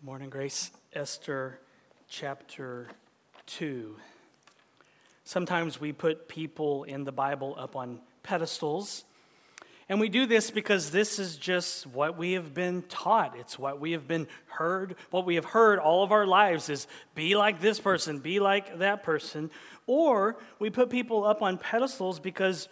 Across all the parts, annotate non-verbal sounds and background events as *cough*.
Good morning, Grace. Esther chapter 2. Sometimes we put people in the Bible up on pedestals. And we do this because this is just what we have been taught. It's what we have been heard. What we have heard all of our lives is be like this person, be like that person. Or we put people up on pedestals because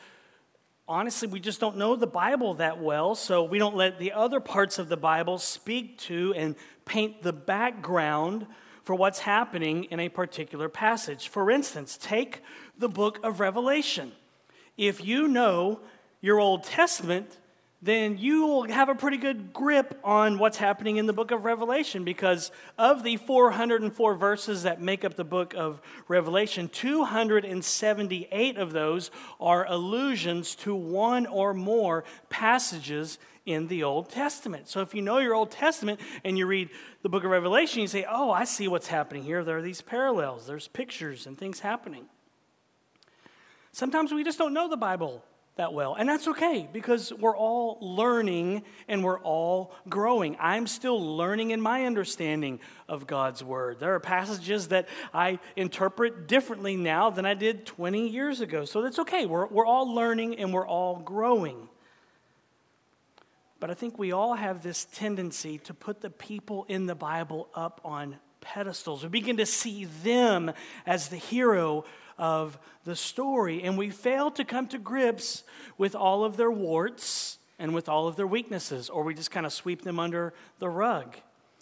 honestly, we just don't know the Bible that well, so we don't let the other parts of the Bible speak to and paint the background for what's happening in a particular passage. For instance, take the book of Revelation. If you know your Old Testament, then you will have a pretty good grip on what's happening in the book of Revelation because of the 404 verses that make up the book of Revelation, 278 of those are allusions to one or more passages in the Old Testament. So if you know your Old Testament and you read the book of Revelation, you say, Oh, I see what's happening here. There are these parallels, there's pictures and things happening. Sometimes we just don't know the Bible that well. And that's okay because we're all learning and we're all growing. I'm still learning in my understanding of God's word. There are passages that I interpret differently now than I did 20 years ago. So that's okay. We're, we're all learning and we're all growing. But I think we all have this tendency to put the people in the Bible up on pedestals. We begin to see them as the hero of the story. And we fail to come to grips with all of their warts and with all of their weaknesses, or we just kind of sweep them under the rug.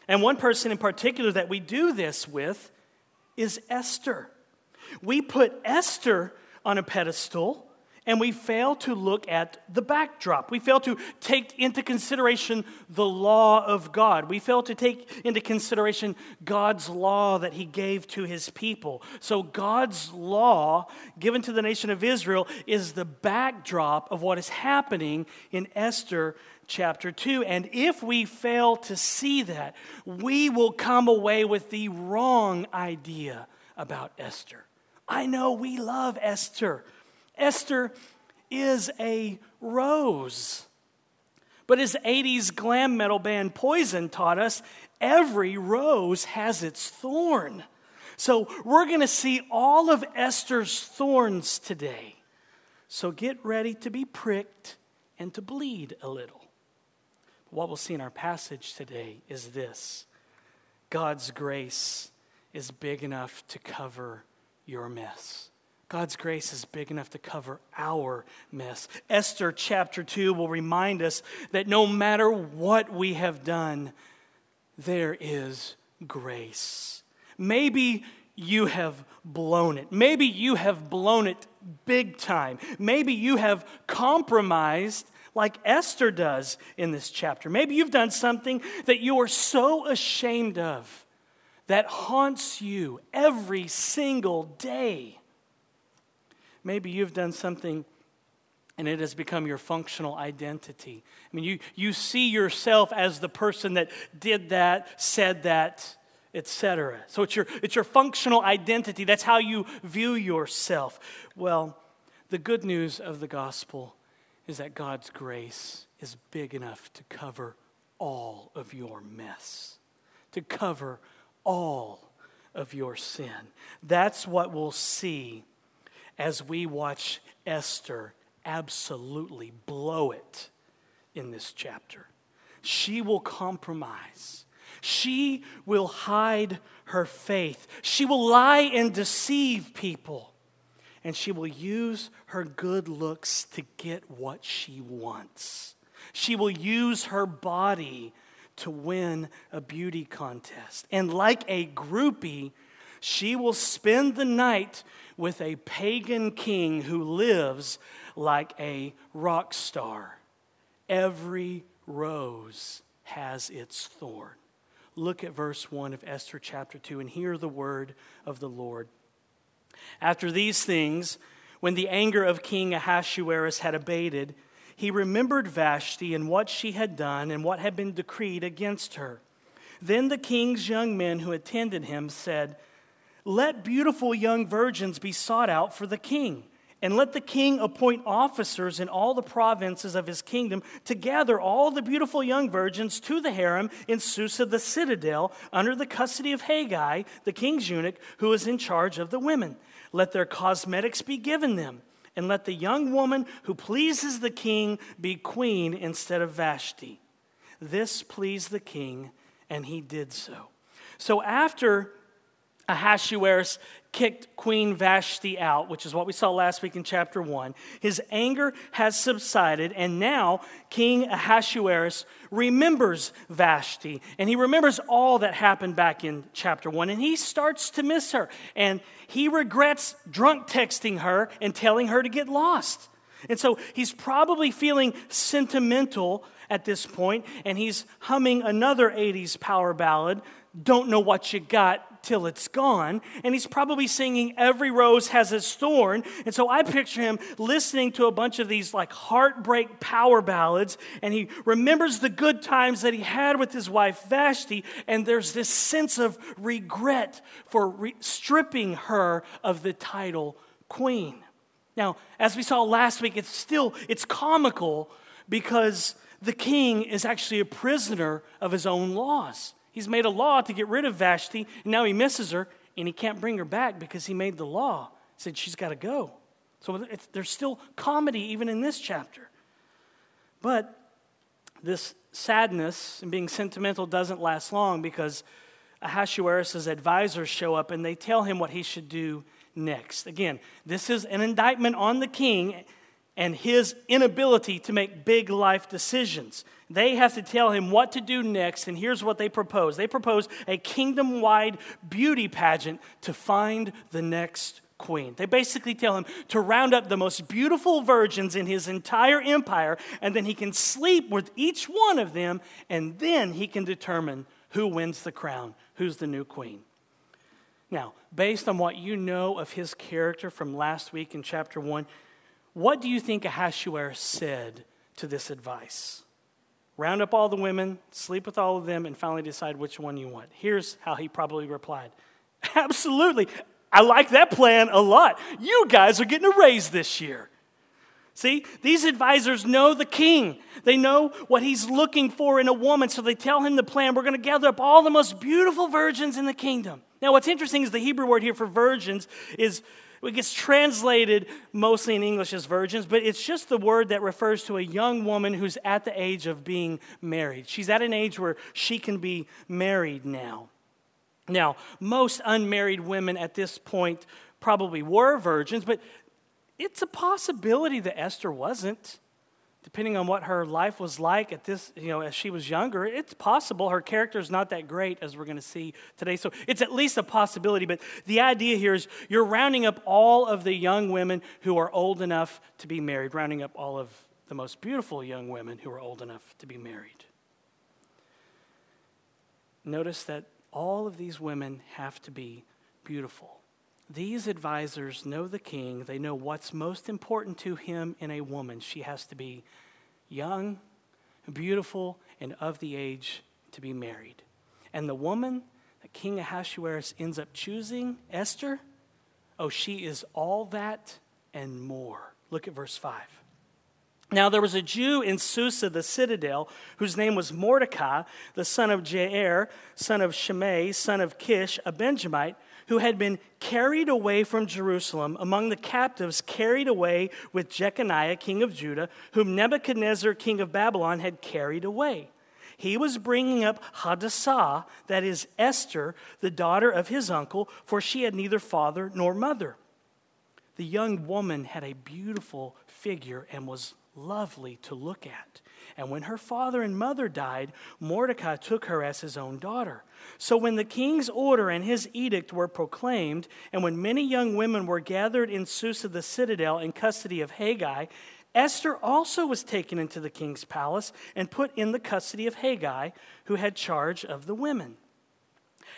And one person in particular that we do this with is Esther. We put Esther on a pedestal and we fail to look at the backdrop. We fail to take into consideration the law of God. We fail to take into consideration God's law that He gave to His people. So, God's law given to the nation of Israel is the backdrop of what is happening in Esther chapter 2. And if we fail to see that, we will come away with the wrong idea about Esther. I know we love Esther. Esther is a rose. But as 80s glam metal band Poison taught us, every rose has its thorn. So we're going to see all of Esther's thorns today. So get ready to be pricked and to bleed a little. What we'll see in our passage today is this God's grace is big enough to cover your mess. God's grace is big enough to cover our mess. Esther chapter 2 will remind us that no matter what we have done, there is grace. Maybe you have blown it. Maybe you have blown it big time. Maybe you have compromised like Esther does in this chapter. Maybe you've done something that you are so ashamed of that haunts you every single day. Maybe you've done something and it has become your functional identity. I mean, you, you see yourself as the person that did that, said that, etc. So it's your, it's your functional identity. That's how you view yourself. Well, the good news of the gospel is that God's grace is big enough to cover all of your mess, to cover all of your sin. That's what we'll see as we watch Esther absolutely blow it in this chapter. She will compromise. She will hide her faith. She will lie and deceive people. And she will use her good looks to get what she wants. She will use her body to win a beauty contest. And like a groupie, she will spend the night with a pagan king who lives like a rock star. Every rose has its thorn. Look at verse 1 of Esther chapter 2 and hear the word of the Lord. After these things, when the anger of King Ahasuerus had abated, he remembered Vashti and what she had done and what had been decreed against her. Then the king's young men who attended him said, let beautiful young virgins be sought out for the king, And let the king appoint officers in all the provinces of his kingdom to gather all the beautiful young virgins to the harem in Susa the citadel under the custody of Hegai, the king's eunuch, who is in charge of the women. Let their cosmetics be given them, and let the young woman who pleases the king be queen instead of Vashti. This pleased the king, and he did so. So after Ahasuerus kicked Queen Vashti out, which is what we saw last week in chapter 1. His anger has subsided, and now King Ahasuerus remembers Vashti, and he remembers all that happened back in chapter 1, and he starts to miss her, and he regrets drunk texting her and telling her to get lost. And so he's probably feeling sentimental at this point, and he's humming another 80s power ballad, Don't Know What You Got, till it's gone. And he's probably singing Every Rose Has Its Thorn. And so I picture him listening to a bunch of these like heartbreak power ballads. And he remembers the good times that he had with his wife Vashti. And there's this sense of regret for re- stripping her of the title queen. Now, as we saw last week, it's still it's comical because the king is actually a prisoner of his own laws. He's made a law to get rid of Vashti, and now he misses her, and he can't bring her back because he made the law. He said she's got to go. So there's still comedy even in this chapter. But this sadness and being sentimental doesn't last long because Ahasuerus' advisors show up and they tell him what he should do next. Again, this is an indictment on the king and his inability to make big life decisions. They have to tell him what to do next, and here's what they propose they propose a kingdom wide beauty pageant to find the next queen. They basically tell him to round up the most beautiful virgins in his entire empire, and then he can sleep with each one of them, and then he can determine who wins the crown, who's the new queen. Now, based on what you know of his character from last week in chapter 1, what do you think Ahasuerus said to this advice? Round up all the women, sleep with all of them, and finally decide which one you want. Here's how he probably replied *laughs* Absolutely. I like that plan a lot. You guys are getting a raise this year. See, these advisors know the king. They know what he's looking for in a woman, so they tell him the plan. We're going to gather up all the most beautiful virgins in the kingdom. Now, what's interesting is the Hebrew word here for virgins is it gets translated mostly in English as virgins, but it's just the word that refers to a young woman who's at the age of being married. She's at an age where she can be married now. Now, most unmarried women at this point probably were virgins, but it's a possibility that Esther wasn't depending on what her life was like at this, you know, as she was younger, it's possible her character is not that great as we're going to see today. So it's at least a possibility. But the idea here is you're rounding up all of the young women who are old enough to be married, rounding up all of the most beautiful young women who are old enough to be married. Notice that all of these women have to be beautiful. These advisors know the king. They know what's most important to him in a woman. She has to be young, beautiful, and of the age to be married. And the woman that King Ahasuerus ends up choosing, Esther, oh, she is all that and more. Look at verse 5. Now, there was a Jew in Susa, the citadel, whose name was Mordecai, the son of Jair, son of Shimei, son of Kish, a Benjamite who had been carried away from Jerusalem among the captives carried away with Jeconiah, king of Judah, whom Nebuchadnezzar, king of Babylon, had carried away. He was bringing up Hadassah, that is Esther, the daughter of his uncle, for she had neither father nor mother. The young woman had a beautiful figure and was lovely to look at. And when her father and mother died, Mordecai took her as his own daughter. So when the king's order and his edict were proclaimed, and when many young women were gathered in Susa the citadel in custody of Hegai, Esther also was taken into the king's palace and put in the custody of Hegai, who had charge of the women.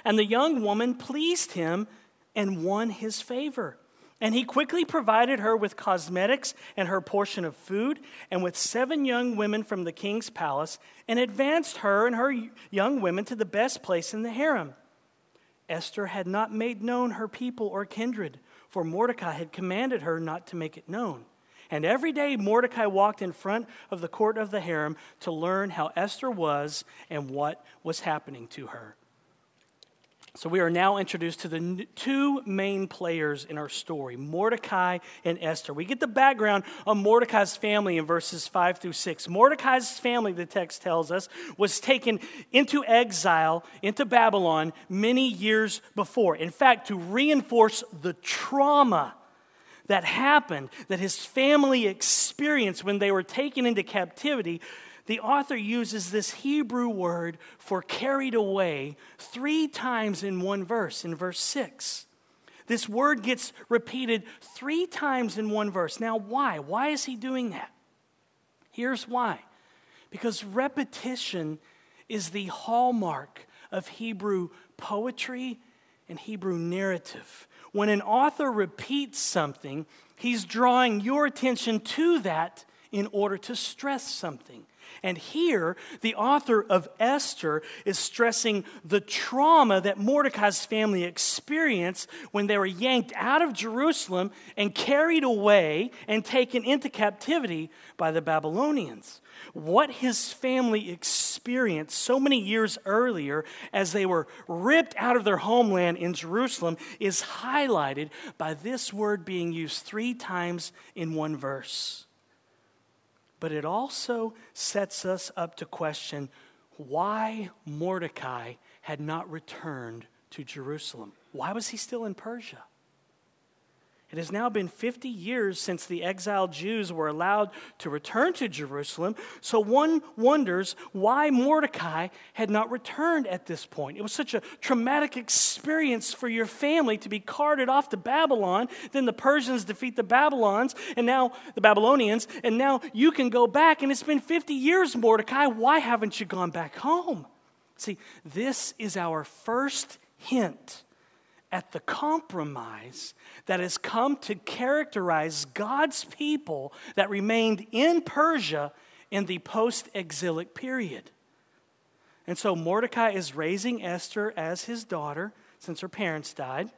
And the young woman pleased him and won his favor. And he quickly provided her with cosmetics and her portion of food, and with seven young women from the king's palace, and advanced her and her young women to the best place in the harem. Esther had not made known her people or kindred, for Mordecai had commanded her not to make it known. And every day Mordecai walked in front of the court of the harem to learn how Esther was and what was happening to her. So we are now introduced to the two main players in our story, Mordecai and Esther. We get the background of Mordecai's family in verses 5 through 6. Mordecai's family, the text tells us, was taken into exile into Babylon many years before. In fact, to reinforce the trauma that happened, that his family experienced when they were taken into captivity, the author uses this Hebrew word for carried away three times in one verse, in verse 6. This word gets repeated three times in one verse. Now, why? Why is he doing that? Here's why because repetition is the hallmark of Hebrew poetry and Hebrew narrative. When an author repeats something, he's drawing your attention to that in order to stress something. And here, the author of Esther is stressing the trauma that Mordecai's family experienced when they were yanked out of Jerusalem and carried away and taken into captivity by the Babylonians. What his family experienced so many years earlier as they were ripped out of their homeland in Jerusalem is highlighted by this word being used three times in one verse but it also sets us up to question why Mordecai had not returned to Jerusalem. Why was he still in Persia? It has now been 50 years since the exiled Jews were allowed to return to Jerusalem, so one wonders why Mordecai had not returned at this point. It was such a traumatic experience for your family to be carted off to Babylon. Then the Persians defeat the Babylons, and now the Babylonians, and now you can go back, and it's been 50 years, Mordecai. Why haven't you gone back home? See, this is our first hint at the compromise that has come to characterize God's people that remained in Persia in the post exilic period. And so Mordecai is raising Esther as his daughter since her parents died.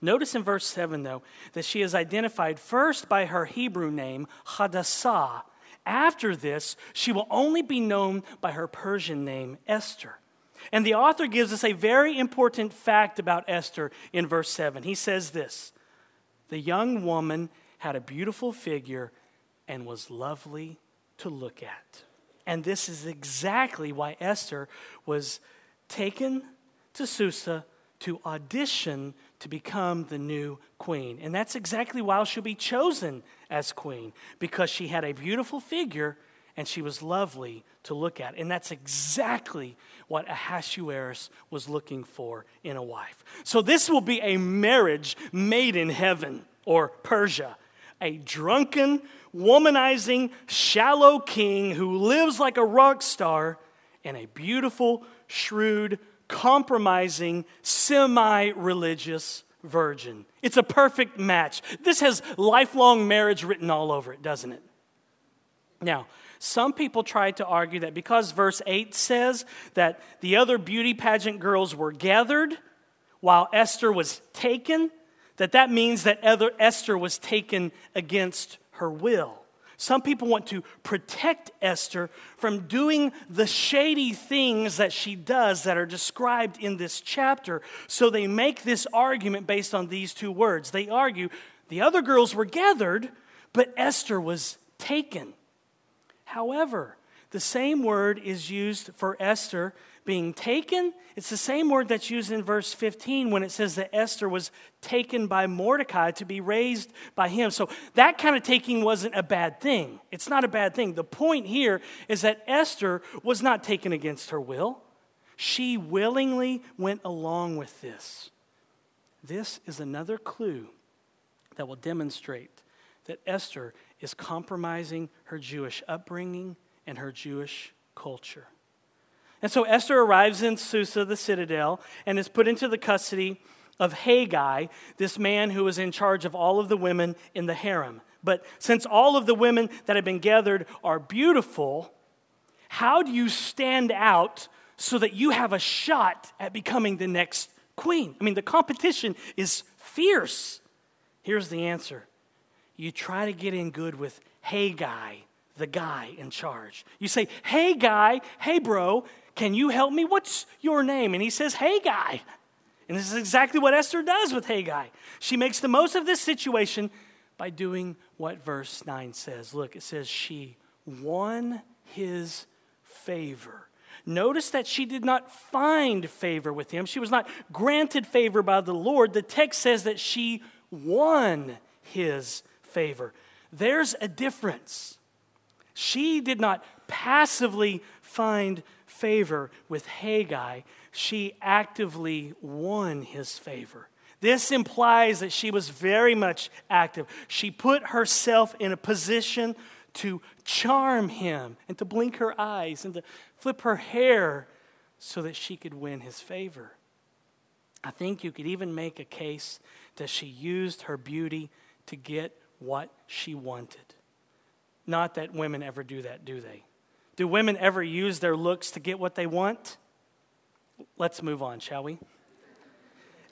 Notice in verse 7, though, that she is identified first by her Hebrew name, Hadassah. After this, she will only be known by her Persian name, Esther. And the author gives us a very important fact about Esther in verse 7. He says this The young woman had a beautiful figure and was lovely to look at. And this is exactly why Esther was taken to Susa to audition to become the new queen. And that's exactly why she'll be chosen as queen, because she had a beautiful figure and she was lovely to look at. And that's exactly what Ahasuerus was looking for in a wife. So this will be a marriage made in heaven or Persia. A drunken, womanizing, shallow king who lives like a rock star and a beautiful, shrewd, compromising, semi religious virgin. It's a perfect match. This has lifelong marriage written all over it, doesn't it? Now, some people try to argue that because verse 8 says that the other beauty pageant girls were gathered while Esther was taken, that that means that Esther was taken against her will. Some people want to protect Esther from doing the shady things that she does that are described in this chapter. So they make this argument based on these two words. They argue the other girls were gathered, but Esther was taken. However, the same word is used for Esther being taken. It's the same word that's used in verse 15 when it says that Esther was taken by Mordecai to be raised by him. So that kind of taking wasn't a bad thing. It's not a bad thing. The point here is that Esther was not taken against her will, she willingly went along with this. This is another clue that will demonstrate that Esther is compromising her Jewish upbringing and her Jewish culture. And so Esther arrives in Susa, the citadel, and is put into the custody of Hegai, this man who was in charge of all of the women in the harem. But since all of the women that have been gathered are beautiful, how do you stand out so that you have a shot at becoming the next queen? I mean, the competition is fierce. Here's the answer you try to get in good with hey guy, the guy in charge. You say, Hey, guy, hey, bro, can you help me? What's your name? And he says, hey guy. And this is exactly what Esther does with Hegai. She makes the most of this situation by doing what verse 9 says. Look, it says, She won his favor. Notice that she did not find favor with him. She was not granted favor by the Lord. The text says that she won his favor. There's a difference. She did not passively find favor with Hegai, she actively won his favor. This implies that she was very much active. She put herself in a position to charm him and to blink her eyes and to flip her hair so that she could win his favor. I think you could even make a case that she used her beauty to get what she wanted. Not that women ever do that, do they? Do women ever use their looks to get what they want? Let's move on, shall we?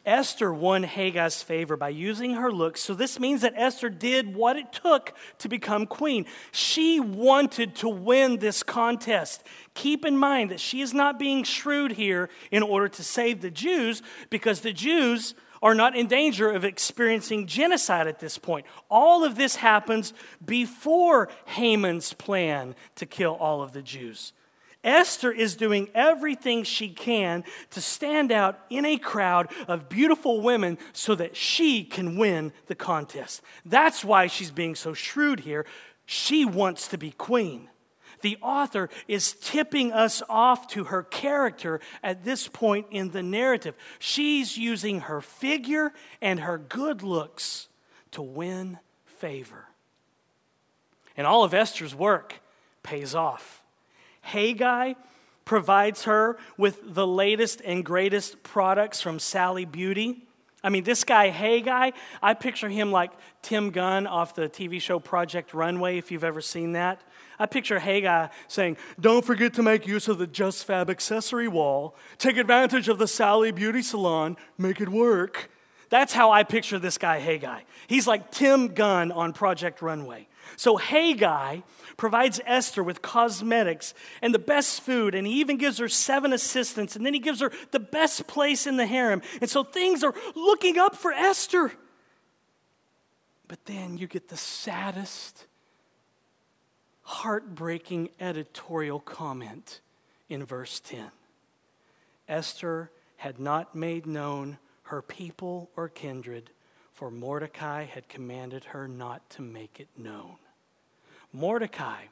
Esther won Hegai's favor by using her looks. So, this means that Esther did what it took to become queen. She wanted to win this contest. Keep in mind that she is not being shrewd here in order to save the Jews, because the Jews are not in danger of experiencing genocide at this point. All of this happens before Haman's plan to kill all of the Jews. Esther is doing everything she can to stand out in a crowd of beautiful women so that she can win the contest. That's why she's being so shrewd here. She wants to be queen. The author is tipping us off to her character at this point in the narrative. She's using her figure and her good looks to win favor. And all of Esther's work pays off. Hegai provides her with the latest and greatest products from Sally Beauty. I mean, this guy, Hegai, I picture him like Tim Gunn off the TV show Project Runway, if you've ever seen that. I picture Hegai saying, Don't forget to make use of the Just Fab accessory wall. Take advantage of the Sally Beauty Salon. Make it work. That's how I picture this guy, Hegai. He's like Tim Gunn on Project Runway. So Hegai provides Esther with cosmetics and the best food, and he even gives her seven assistants, and then he gives her the best place in the harem. And so things are looking up for Esther. But then you get the saddest, heartbreaking editorial comment in verse 10. Esther had not made known her people or kindred, for Mordecai had commanded her not to make it known. Mordecai,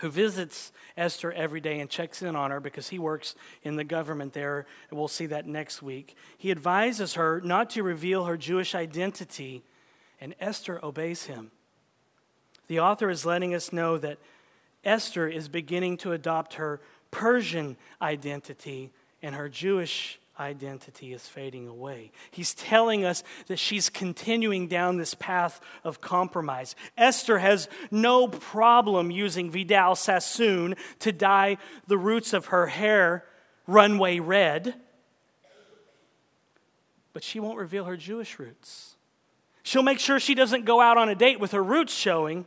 who visits Esther every day and checks in on her because he works in the government there, and we'll see that next week, he advises her not to reveal her Jewish identity, and Esther obeys him. The author is letting us know that Esther is beginning to adopt her Persian identity and her Jewish identity is fading away. He's telling us that she's continuing down this path of compromise. Esther has no problem using Vidal Sassoon to dye the roots of her hair runway red, but she won't reveal her Jewish roots. She'll make sure she doesn't go out on a date with her roots showing,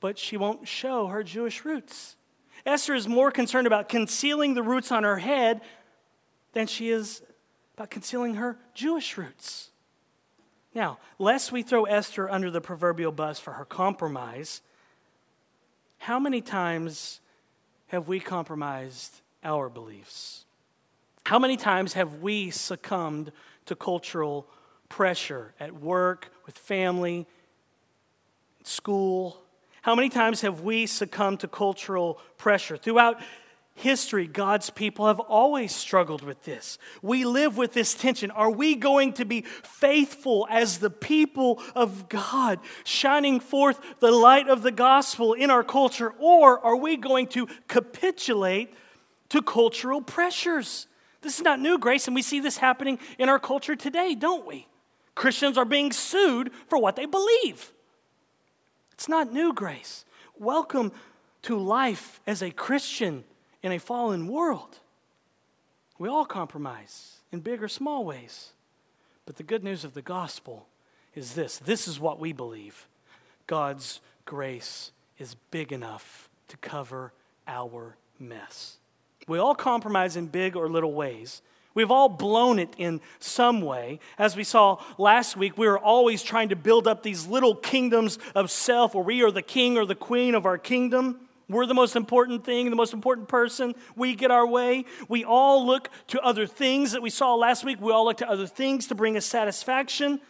but she won't show her Jewish roots. Esther is more concerned about concealing the roots on her head than she is about concealing her Jewish roots. Now, lest we throw Esther under the proverbial bus for her compromise, how many times have we compromised our beliefs? How many times have we succumbed to cultural pressure at work, with family, school? How many times have we succumbed to cultural pressure? Throughout history, God's people have always struggled with this. We live with this tension. Are we going to be faithful as the people of God, shining forth the light of the gospel in our culture, or are we going to capitulate to cultural pressures? This is not new, Grace, and we see this happening in our culture today, don't we? Christians are being sued for what they believe. It's not new, Grace. Welcome to life as a Christian in a fallen world. We all compromise in big or small ways. But the good news of the gospel is this this is what we believe God's grace is big enough to cover our mess. We all compromise in big or little ways. We've all blown it in some way. As we saw last week, we are always trying to build up these little kingdoms of self where we are the king or the queen of our kingdom. We're the most important thing, the most important person. We get our way. We all look to other things that we saw last week. We all look to other things to bring us satisfaction.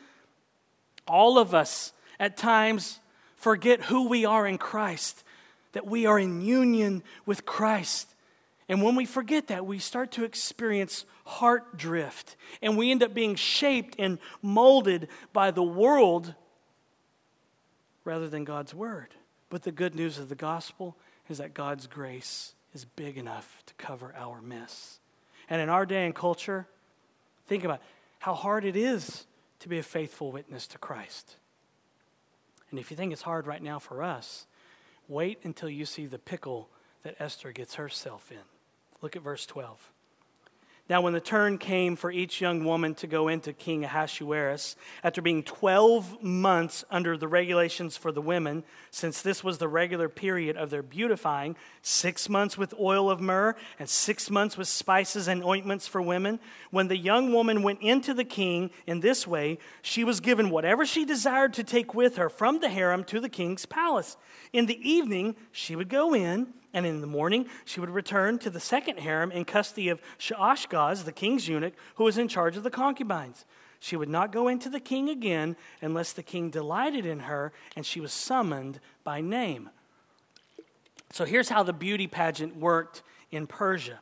All of us at times forget who we are in Christ, that we are in union with Christ. And when we forget that, we start to experience heart drift, and we end up being shaped and molded by the world rather than God's word. But the good news of the gospel is that God's grace is big enough to cover our mess. And in our day and culture, think about how hard it is to be a faithful witness to Christ. And if you think it's hard right now for us, wait until you see the pickle that Esther gets herself in. Look at verse 12. Now, when the turn came for each young woman to go into King Ahasuerus, after being 12 months under the regulations for the women, since this was the regular period of their beautifying, six months with oil of myrrh and six months with spices and ointments for women, when the young woman went into the king in this way, she was given whatever she desired to take with her from the harem to the king's palace. In the evening, she would go in and in the morning, she would return to the second harem in custody of Shaashgaz, the king's eunuch, who was in charge of the concubines. She would not go into the king again unless the king delighted in her and she was summoned by name. So here's how the beauty pageant worked in Persia.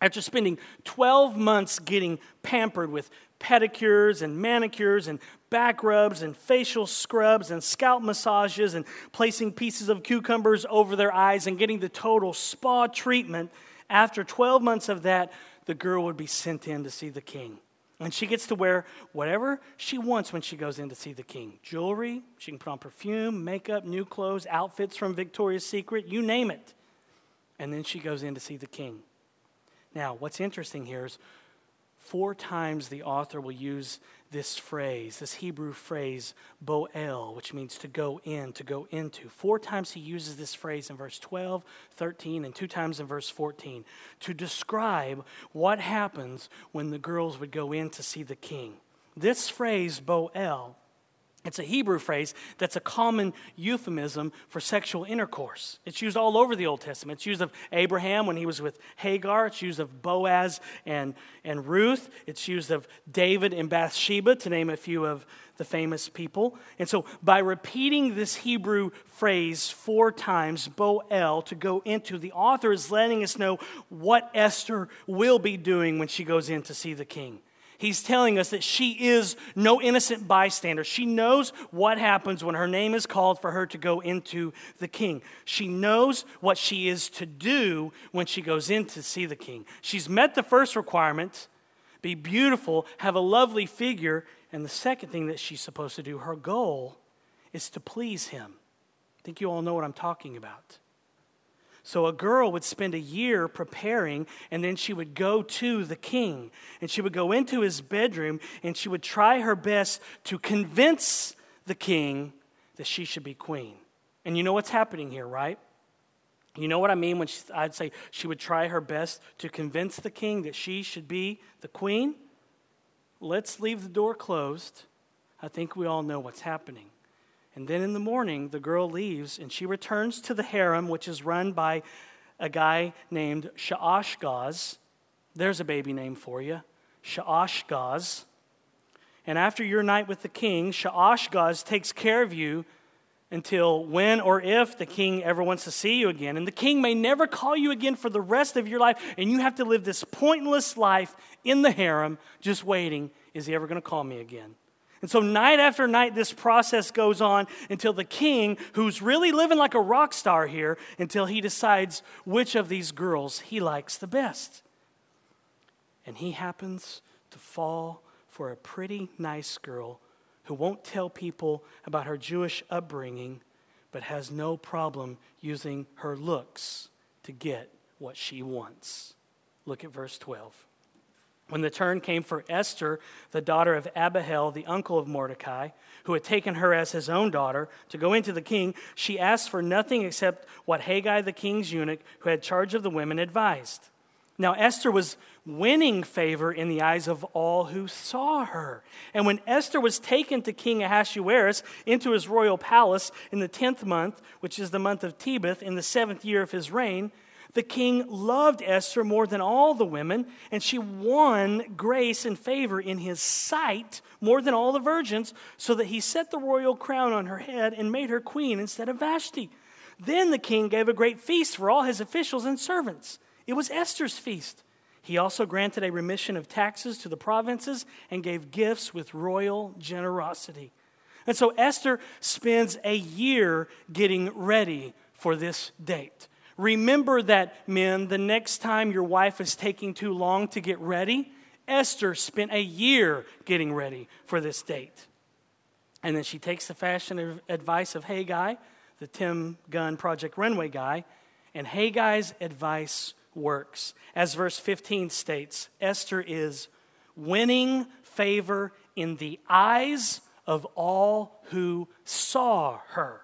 After spending 12 months getting pampered with pedicures and manicures and back rubs and facial scrubs and scalp massages and placing pieces of cucumbers over their eyes and getting the total spa treatment, after 12 months of that, the girl would be sent in to see the king. And she gets to wear whatever she wants when she goes in to see the king jewelry, she can put on perfume, makeup, new clothes, outfits from Victoria's Secret, you name it. And then she goes in to see the king. Now, what's interesting here is four times the author will use this phrase, this Hebrew phrase, boel, which means to go in, to go into. Four times he uses this phrase in verse 12, 13, and two times in verse 14 to describe what happens when the girls would go in to see the king. This phrase, boel, it's a Hebrew phrase that's a common euphemism for sexual intercourse. It's used all over the Old Testament. It's used of Abraham when he was with Hagar. It's used of Boaz and, and Ruth. It's used of David and Bathsheba, to name a few of the famous people. And so, by repeating this Hebrew phrase four times, Boel, to go into, the author is letting us know what Esther will be doing when she goes in to see the king he's telling us that she is no innocent bystander. She knows what happens when her name is called for her to go into the king. She knows what she is to do when she goes in to see the king. She's met the first requirement be beautiful, have a lovely figure. And the second thing that she's supposed to do, her goal, is to please him. I think you all know what I'm talking about. So a girl would spend a year preparing, and then she would go to the king, and she would go into his bedroom, and she would try her best to convince the king that she should be queen. And you know what's happening here, right? You know what I mean when she, I'd say she would try her best to convince the king that she should be the queen? Let's leave the door closed. I think we all know what's happening. And then in the morning, the girl leaves and she returns to the harem, which is run by a guy named Shaashgaz. There's a baby name for you Shaashgaz. And after your night with the king, Shaashgaz takes care of you until when or if the king ever wants to see you again. And the king may never call you again for the rest of your life, and you have to live this pointless life in the harem just waiting. Is he ever going to call me again? And so, night after night, this process goes on until the king, who's really living like a rock star here, until he decides which of these girls he likes the best. And he happens to fall for a pretty nice girl who won't tell people about her Jewish upbringing, but has no problem using her looks to get what she wants. Look at verse 12. When the turn came for Esther, the daughter of Abihail, the uncle of Mordecai, who had taken her as his own daughter, to go into the king, she asked for nothing except what Hegai, the king's eunuch, who had charge of the women, advised. Now, Esther was winning favor in the eyes of all who saw her. And when Esther was taken to King Ahasuerus into his royal palace in the tenth month, which is the month of Tebeth, in the seventh year of his reign, the king loved Esther more than all the women, and she won grace and favor in his sight more than all the virgins, so that he set the royal crown on her head and made her queen instead of Vashti. Then the king gave a great feast for all his officials and servants. It was Esther's feast. He also granted a remission of taxes to the provinces and gave gifts with royal generosity. And so Esther spends a year getting ready for this date. Remember that, men, the next time your wife is taking too long to get ready, Esther spent a year getting ready for this date. And then she takes the fashion advice of Hegai, the Tim Gunn Project Runway guy, and Hegai's advice works. As verse 15 states, Esther is winning favor in the eyes of all who saw her.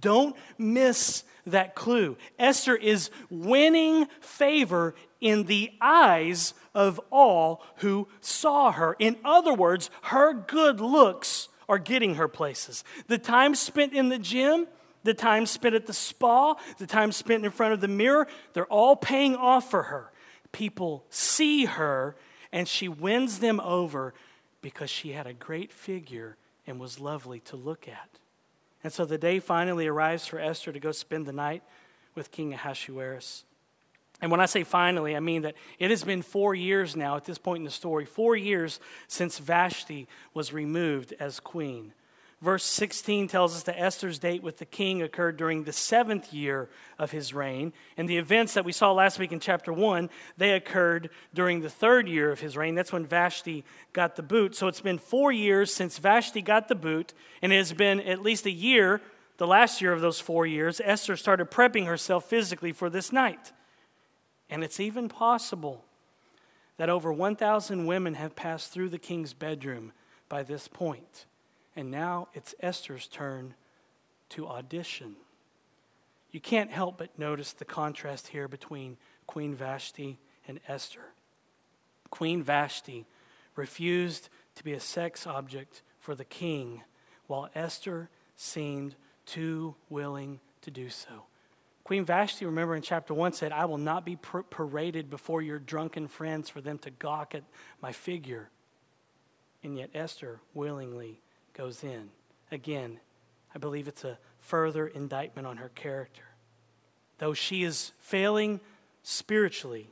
Don't miss that clue. Esther is winning favor in the eyes of all who saw her. In other words, her good looks are getting her places. The time spent in the gym, the time spent at the spa, the time spent in front of the mirror, they're all paying off for her. People see her and she wins them over because she had a great figure and was lovely to look at. And so the day finally arrives for Esther to go spend the night with King Ahasuerus. And when I say finally, I mean that it has been four years now at this point in the story, four years since Vashti was removed as queen. Verse 16 tells us that Esther's date with the king occurred during the seventh year of his reign. And the events that we saw last week in chapter 1, they occurred during the third year of his reign. That's when Vashti got the boot. So it's been four years since Vashti got the boot, and it has been at least a year, the last year of those four years, Esther started prepping herself physically for this night. And it's even possible that over 1,000 women have passed through the king's bedroom by this point. And now it's Esther's turn to audition. You can't help but notice the contrast here between Queen Vashti and Esther. Queen Vashti refused to be a sex object for the king, while Esther seemed too willing to do so. Queen Vashti, remember in chapter 1, said, I will not be paraded before your drunken friends for them to gawk at my figure. And yet Esther willingly goes in. Again, I believe it's a further indictment on her character. Though she is failing spiritually,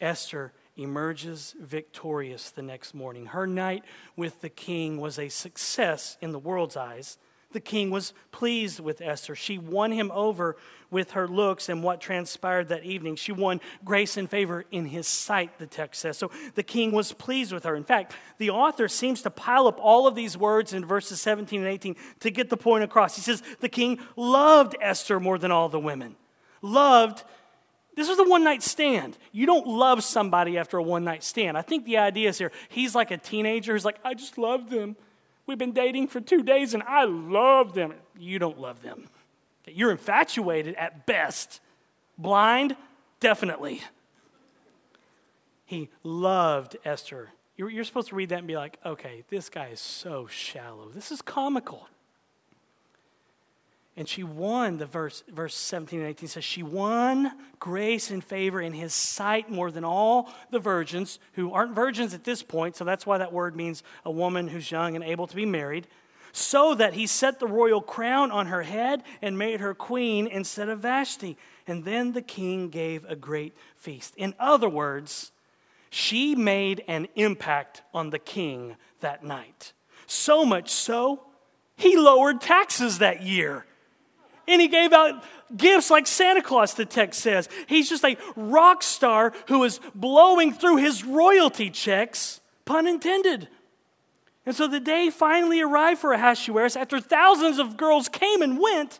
Esther emerges victorious the next morning. Her night with the king was a success in the world's eyes, the king was pleased with Esther. She won him over with her looks and what transpired that evening. She won grace and favor in his sight, the text says. So the king was pleased with her. In fact, the author seems to pile up all of these words in verses 17 and 18 to get the point across. He says, The king loved Esther more than all the women. Loved this was a one night stand. You don't love somebody after a one night stand. I think the idea is here he's like a teenager who's like, I just love them. We've been dating for two days and I love them. You don't love them. You're infatuated at best. Blind? Definitely. He loved Esther. You're, supposed to read that and be like, okay, this guy is so shallow. This is comical. And she won, the verse, verse 17 and 18 says, she won grace and favor in his sight more than all the virgins who aren't virgins at this point. So that's why that word means a woman who's young and able to be married. So that he set the royal crown on her head and made her queen instead of Vashti. And then the king gave a great feast. In other words, she made an impact on the king that night. So much so, he lowered taxes that year and he gave out gifts like Santa Claus, the text says. He's just a rock star who is blowing through his royalty checks, pun intended. And so the day finally arrived for Ahasuerus after thousands of girls came and went.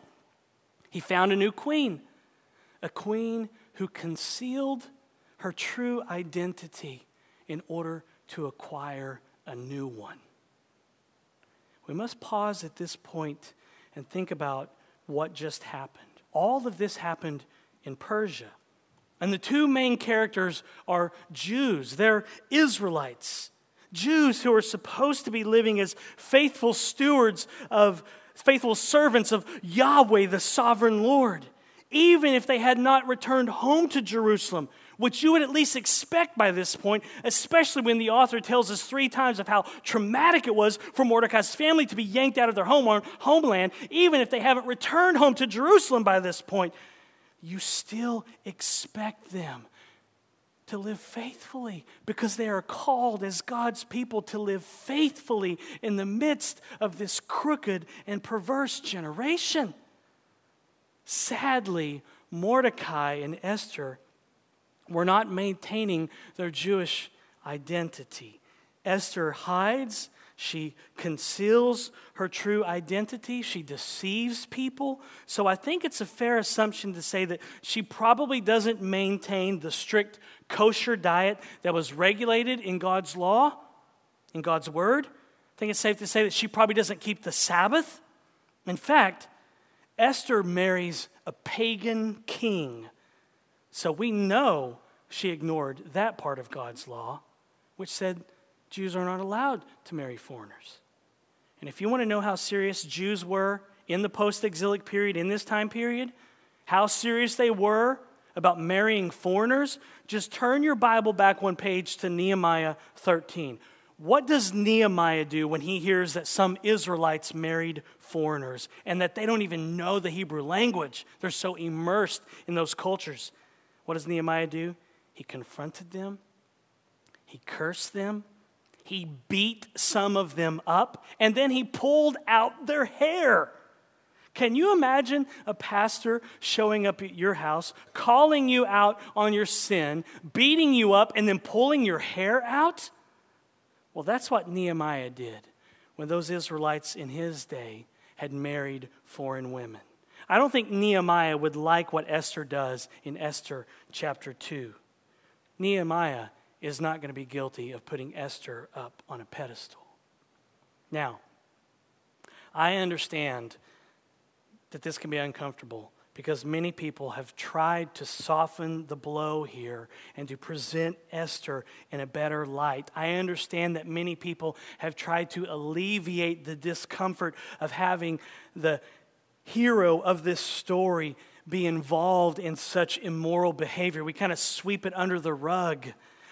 He found a new queen, a queen who concealed her true identity in order to acquire a new one. We must pause at this point and think about what just happened. All of this happened in Persia. And the two main characters are Jews. They're Israelites. Jews who are supposed to be living as faithful stewards of, faithful servants of Yahweh, the sovereign Lord, even if they had not returned home to Jerusalem, which you would at least expect by this point, especially when the author tells us three times of how traumatic it was for Mordecai's family to be yanked out of their home, homeland, even if they haven't returned home to Jerusalem by this point. You still expect them to live faithfully because they are called as God's people to live faithfully in the midst of this crooked and perverse generation. Sadly, Mordecai and Esther were not maintaining their Jewish identity. Esther hides, she conceals her true identity, she deceives people. So I think it's a fair assumption to say that she probably doesn't maintain the strict kosher diet that was regulated in God's law, in God's word. I think it's safe to say that she probably doesn't keep the Sabbath. In fact, Esther marries a pagan king so we know she ignored that part of God's law, which said Jews are not allowed to marry foreigners. And if you want to know how serious Jews were in the post exilic period, in this time period, how serious they were about marrying foreigners, just turn your Bible back one page to Nehemiah 13. What does Nehemiah do when he hears that some Israelites married foreigners and that they don't even know the Hebrew language? They're so immersed in those cultures. What does Nehemiah do? He confronted them, he cursed them, he beat some of them up, and then he pulled out their hair. Can you imagine a pastor showing up at your house, calling you out on your sin, beating you up, and then pulling your hair out? Well, that's what Nehemiah did when those Israelites in his day had married foreign women. I don't think Nehemiah would like what Esther does in Esther chapter 2. Nehemiah is not going to be guilty of putting Esther up on a pedestal. Now, I understand that this can be uncomfortable because many people have tried to soften the blow here and to present Esther in a better light. I understand that many people have tried to alleviate the discomfort of having the hero of this story be involved in such immoral behavior. We kind of sweep it under the rug.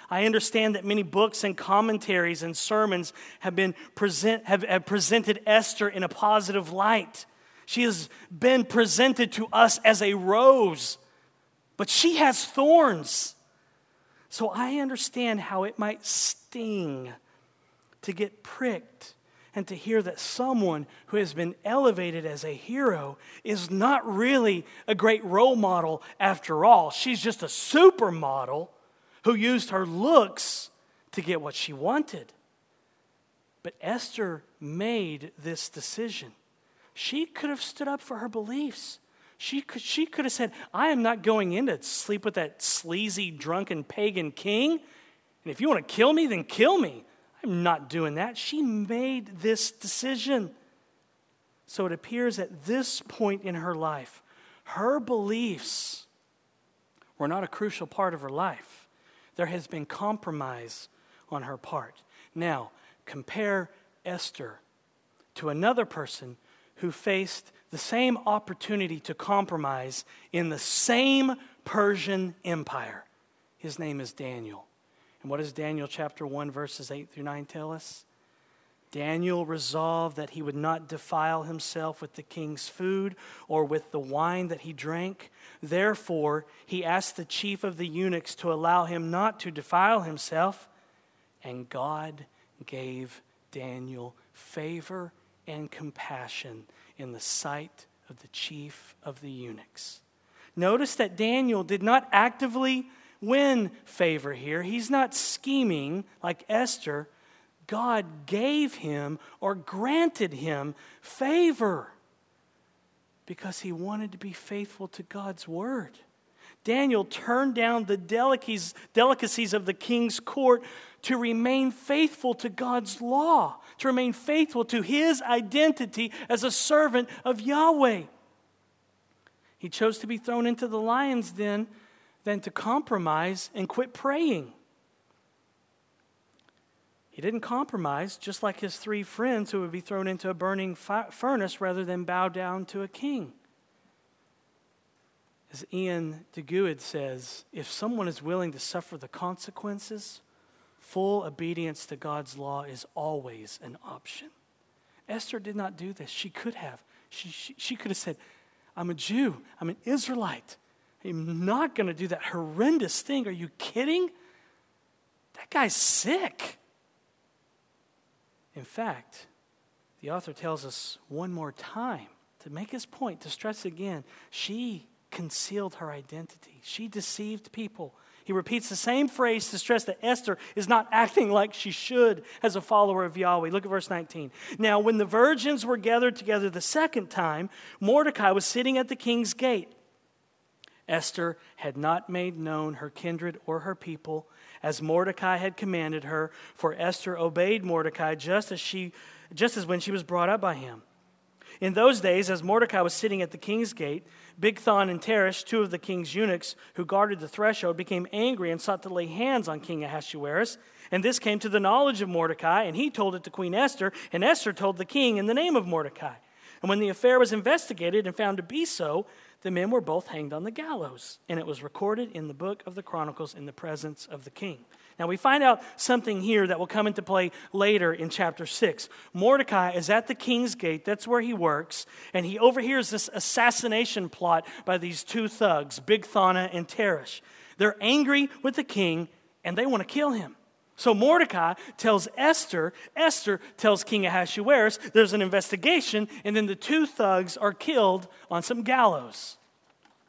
I understand that many books and commentaries and sermons have been present, have, have presented Esther in a positive light. She has been presented to us as a rose, but she has thorns. So I understand how it might sting to get pricked and to hear that someone who has been elevated as a hero is not really a great role model after all. She's just a supermodel who used her looks to get what she wanted. But Esther made this decision. She could have stood up for her beliefs. She could, she could have said, I am not going in to sleep with that sleazy, drunken pagan king. And if you want to kill me, then kill me. I'm not doing that. She made this decision. So it appears at this point in her life, her beliefs were not a crucial part of her life. There has been compromise on her part. Now, compare Esther to another person who faced the same opportunity to compromise in the same Persian empire. His name is Daniel. And what does Daniel chapter 1, verses 8 through 9 tell us? Daniel resolved that he would not defile himself with the king's food or with the wine that he drank. Therefore, he asked the chief of the eunuchs to allow him not to defile himself. And God gave Daniel favor and compassion in the sight of the chief of the eunuchs. Notice that Daniel did not actively win favor here. He's not scheming like Esther. God gave him or granted him favor because he wanted to be faithful to God's word. Daniel turned down the delicacies, of the king's court to remain faithful to God's law, to remain faithful to his identity as a servant of Yahweh. He chose to be thrown into the lion's den than to compromise and quit praying. He didn't compromise, just like his three friends who would be thrown into a burning fi- furnace rather than bow down to a king. As Iain Duguid says, if someone is willing to suffer the consequences, full obedience to God's law is always an option. Esther did not do this. She could have. She, she, she could have said, I'm a Jew, I'm an Israelite. I'm not going to do that horrendous thing. Are you kidding? That guy's sick. In fact, the author tells us one more time to make his point, to stress again, she concealed her identity. She deceived people. He repeats the same phrase to stress that Esther is not acting like she should as a follower of Yahweh. Look at verse 19. Now, when the virgins were gathered together the second time, Mordecai was sitting at the king's gate. Esther had not made known her kindred or her people as Mordecai had commanded her, for Esther obeyed Mordecai just as she just as when she was brought up by him. In those days, as Mordecai was sitting at the king's gate, Bigthan and Teresh, two of the king's eunuchs who guarded the threshold, became angry and sought to lay hands on King Ahasuerus. And this came to the knowledge of Mordecai, and he told it to Queen Esther, and Esther told the king in the name of Mordecai. And when the affair was investigated and found to be so, the men were both hanged on the gallows, and it was recorded in the book of the Chronicles in the presence of the king. Now, we find out something here that will come into play later in chapter 6. Mordecai is at the king's gate, that's where he works, and he overhears this assassination plot by these two thugs, Bigthana and Teresh. They're angry with the king, and they want to kill him. So Mordecai tells Esther, Esther tells King Ahasuerus, there's an investigation, and then the two thugs are killed on some gallows.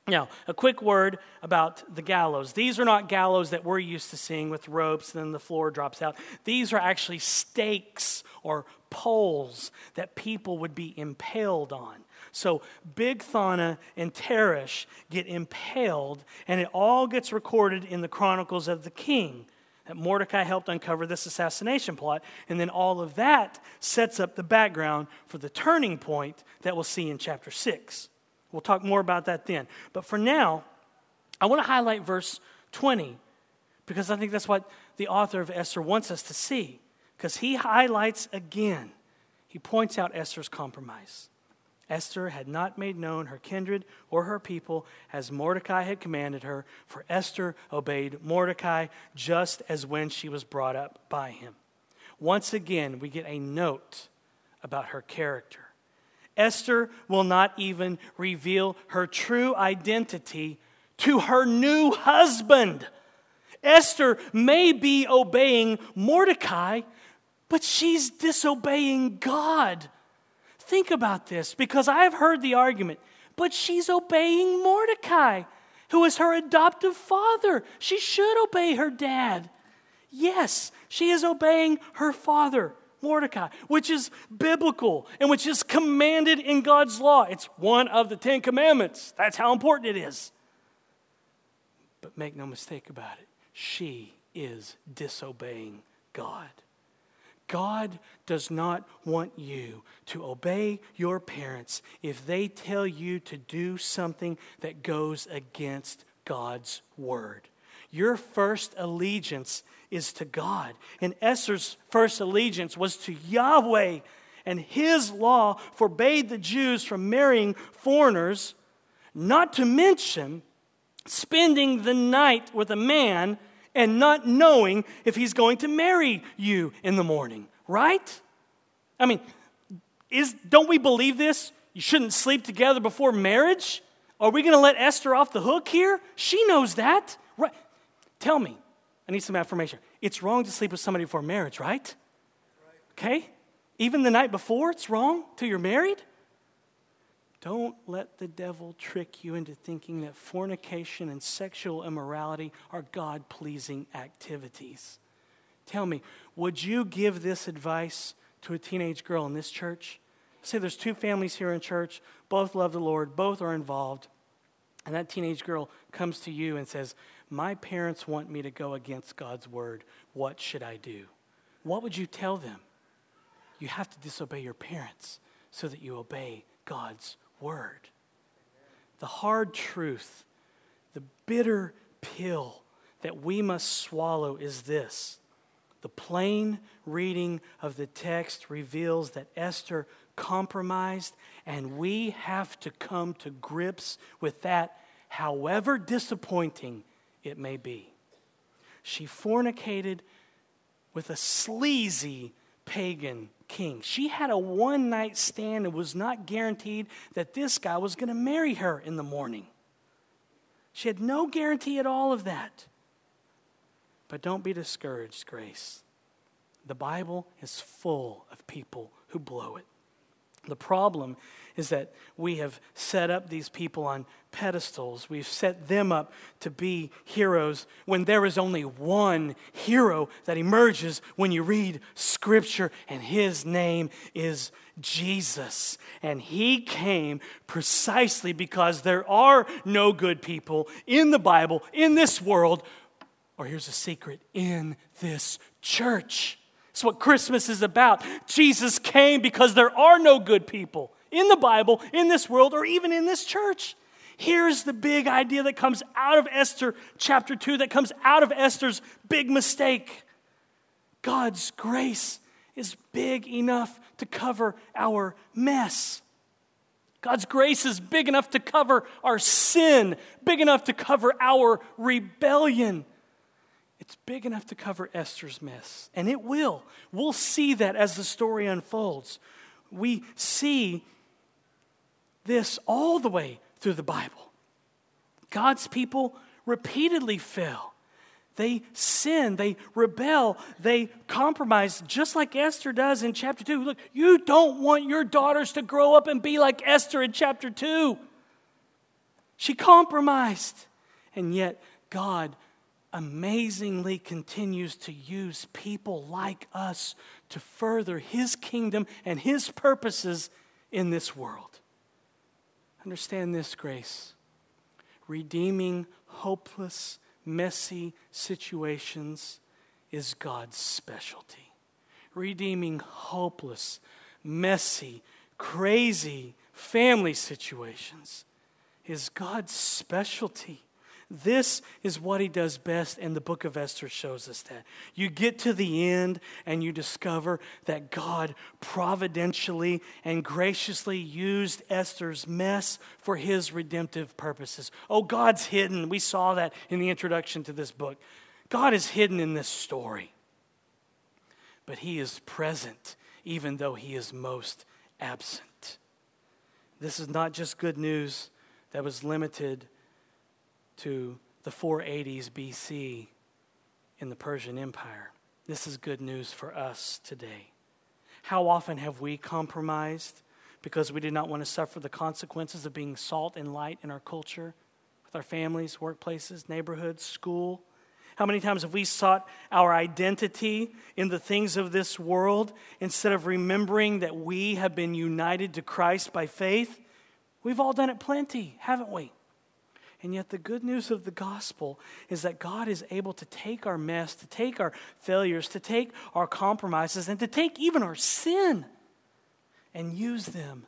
Now, a quick word about the gallows. These are not gallows that we're used to seeing with ropes and then the floor drops out. These are actually stakes or poles that people would be impaled on. So Bigthana and Teresh get impaled, and it all gets recorded in the Chronicles of the King that Mordecai helped uncover this assassination plot. And then all of that sets up the background for the turning point that we'll see in chapter 6. We'll talk more about that then. But for now, I want to highlight verse 20 because I think that's what the author of Esther wants us to see. Because he highlights again, he points out Esther's compromise. Esther had not made known her kindred or her people as Mordecai had commanded her, for Esther obeyed Mordecai just as when she was brought up by him. Once again, we get a note about her character. Esther will not even reveal her true identity to her new husband. Esther may be obeying Mordecai, but she's disobeying God. Think about this because I've heard the argument, but she's obeying Mordecai, who is her adoptive father. She should obey her dad. Yes, she is obeying her father, Mordecai, which is biblical and which is commanded in God's law. It's one of the Ten Commandments. That's how important it is. But make no mistake about it, she is disobeying God. God does not want you to obey your parents if they tell you to do something that goes against God's word. Your first allegiance is to God. And Esther's first allegiance was to Yahweh, and his law forbade the Jews from marrying foreigners, not to mention spending the night with a man and not knowing if he's going to marry you in the morning, right? I mean, is, don't we believe this? You shouldn't sleep together before marriage? Are we going to let Esther off the hook here? She knows that. Right? Tell me, I need some affirmation. It's wrong to sleep with somebody before marriage, right? Okay? Even the night before, it's wrong till you're married? Don't let the devil trick you into thinking that fornication and sexual immorality are God pleasing activities. Tell me, would you give this advice to a teenage girl in this church? Say there's two families here in church, both love the Lord, both are involved. and that teenage girl comes to you and says, My parents want me to go against God's word. What should I do? What would you tell them? You have to disobey your parents so that you obey God's word. The hard truth, the bitter pill that we must swallow is this. The plain reading of the text reveals that Esther compromised, and we have to come to grips with that, however disappointing it may be. She fornicated with a sleazy pagan king. She had a one night stand and was not guaranteed that this guy was going to marry her in the morning. She had no guarantee at all of that. But don't be discouraged, Grace. The Bible is full of people who blow it. The problem is that we have set up these people on pedestals. We've set them up to be heroes when there is only one hero that emerges when you read Scripture, and his name is Jesus. And he came precisely because there are no good people in the Bible, in this world, or here's a secret in this church. It's what Christmas is about. Jesus came because there are no good people in the Bible, in this world, or even in this church. Here's the big idea that comes out of Esther chapter 2, that comes out of Esther's big mistake. God's grace is big enough to cover our mess. God's grace is big enough to cover our sin, big enough to cover our rebellion. It's big enough to cover Esther's mess, and it will. We'll see that as the story unfolds. We see this all the way through the Bible. God's people repeatedly fail. They sin, they rebel, they compromise, just like Esther does in chapter 2. Look, you don't want your daughters to grow up and be like Esther in chapter 2. She compromised, and yet God amazingly continues to use people like us to further his kingdom and his purposes in this world. Understand this, grace. Redeeming hopeless, messy situations is God's specialty. Redeeming hopeless, messy, crazy family situations is God's specialty. This is what he does best, and the book of Esther shows us that. You get to the end and you discover that God providentially and graciously used Esther's mess for his redemptive purposes. Oh, God's hidden. We saw that in the introduction to this book. God is hidden in this story, but he is present even though he is most absent. This is not just good news that was limited to the 480s BC in the Persian Empire. This is good news for us today. How often have we compromised because we did not want to suffer the consequences of being salt and light in our culture, with our families, workplaces, neighborhoods, school? How many times have we sought our identity in the things of this world instead of remembering that we have been united to Christ by faith? We've all done it plenty, haven't we? And yet, the good news of the gospel is that God is able to take our mess, to take our failures, to take our compromises, and to take even our sin and use them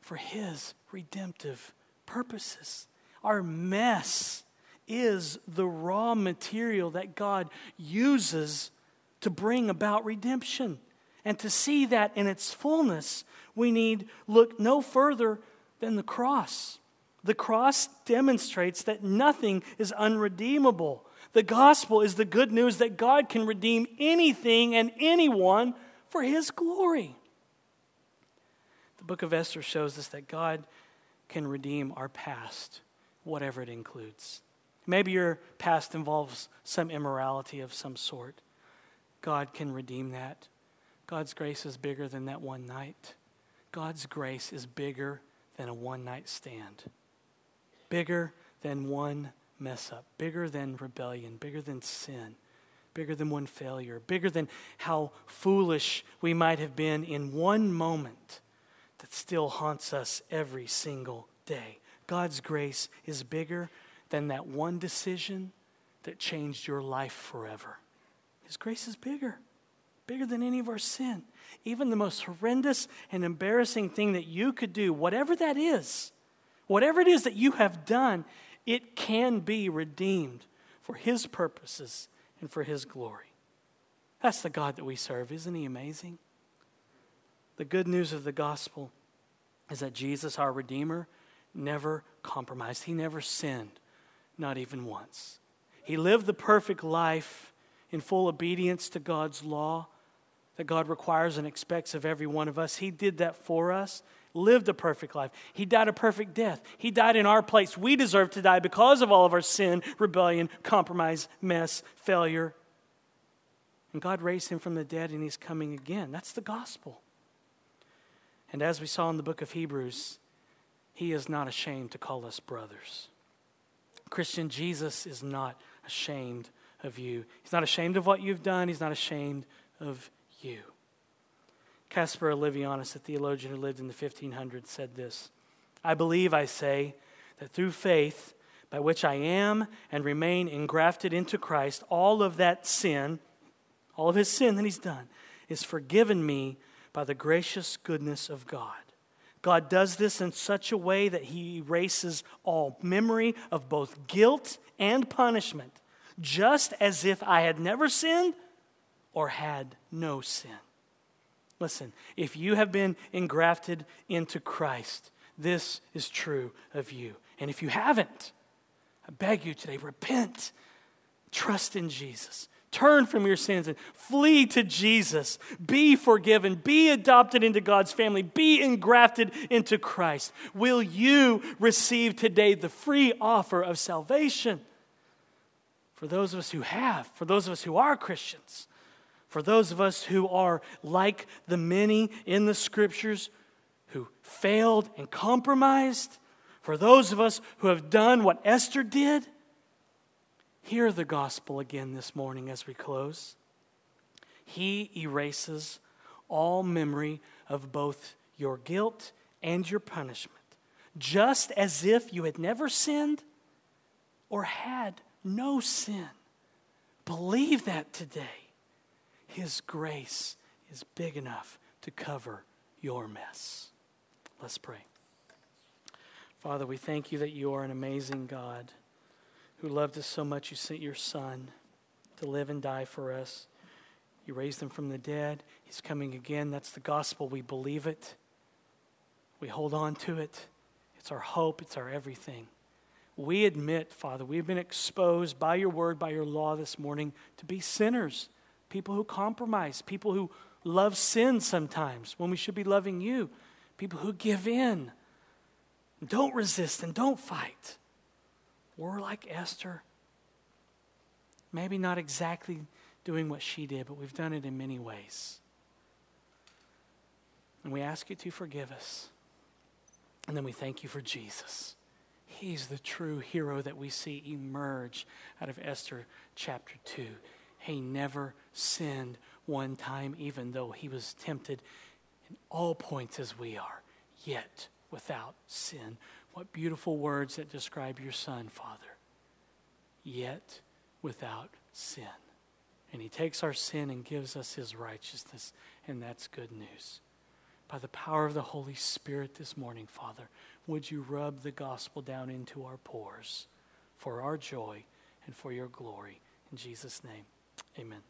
for His redemptive purposes. Our mess is the raw material that God uses to bring about redemption. And to see that in its fullness, we need look no further than the cross. The cross demonstrates that nothing is unredeemable. The gospel is the good news that God can redeem anything and anyone for his glory. The book of Esther shows us that God can redeem our past, whatever it includes. Maybe your past involves some immorality of some sort. God can redeem that. God's grace is bigger than that one night. God's grace is bigger than a one night stand bigger than one mess up, bigger than rebellion, bigger than sin, bigger than one failure, bigger than how foolish we might have been in one moment that still haunts us every single day. God's grace is bigger than that one decision that changed your life forever. His grace is bigger, bigger than any of our sin. Even the most horrendous and embarrassing thing that you could do, whatever that is, whatever it is that you have done, it can be redeemed for His purposes and for His glory. That's the God that we serve. Isn't He amazing? The good news of the gospel is that Jesus, our Redeemer, never compromised. He never sinned, not even once. He lived the perfect life in full obedience to God's law that God requires and expects of every one of us. He did that for us, lived a perfect life. He died a perfect death. He died in our place. We deserve to die because of all of our sin, rebellion, compromise, mess, failure. And God raised him from the dead and he's coming again. That's the gospel. And as we saw in the book of Hebrews, he is not ashamed to call us brothers. Christian, Jesus is not ashamed of you. He's not ashamed of what you've done, he's not ashamed of you. Caspar Olevianus, a theologian who lived in the 1500s, said this I believe, I say, that through faith, by which I am and remain engrafted into Christ, all of that sin, all of his sin that he's done, is forgiven me by the gracious goodness of God. God does this in such a way that he erases all memory of both guilt and punishment, just as if I had never sinned or had no sin. Listen, if you have been engrafted into Christ, this is true of you. And if you haven't, I beg you today, repent, trust in Jesus. Turn from your sins and flee to Jesus. Be forgiven. Be adopted into God's family. Be engrafted into Christ. Will you receive today the free offer of salvation? For those of us who have, for those of us who are Christians, for those of us who are like the many in the scriptures who failed and compromised, for those of us who have done what Esther did, Hear the gospel again this morning as we close. He erases all memory of both your guilt and your punishment, just as if you had never sinned or had no sin. Believe that today. His grace is big enough to cover your mess. Let's pray. Father, we thank you that you are an amazing God who loved us so much, you sent your Son to live and die for us. You raised him from the dead. He's coming again. That's the gospel. We believe it. We hold on to it. It's our hope, it's our everything. We admit, Father, we've been exposed by your word, by your law this morning to be sinners, people who compromise, people who love sin sometimes when we should be loving you, people who give in. Don't resist and don't fight. We're like Esther. Maybe not exactly doing what she did, but we've done it in many ways. And we ask you to forgive us. And then we thank you for Jesus. He's the true hero that we see emerge out of Esther chapter 2. He never sinned one time, even though he was tempted in all points as we are, yet without sin. What beautiful words that describe your son, Father. Yet without sin. And he takes our sin and gives us his righteousness, and that's good news. By the power of the Holy Spirit this morning, Father, would you rub the gospel down into our pores for our joy and for your glory? In Jesus' name, amen.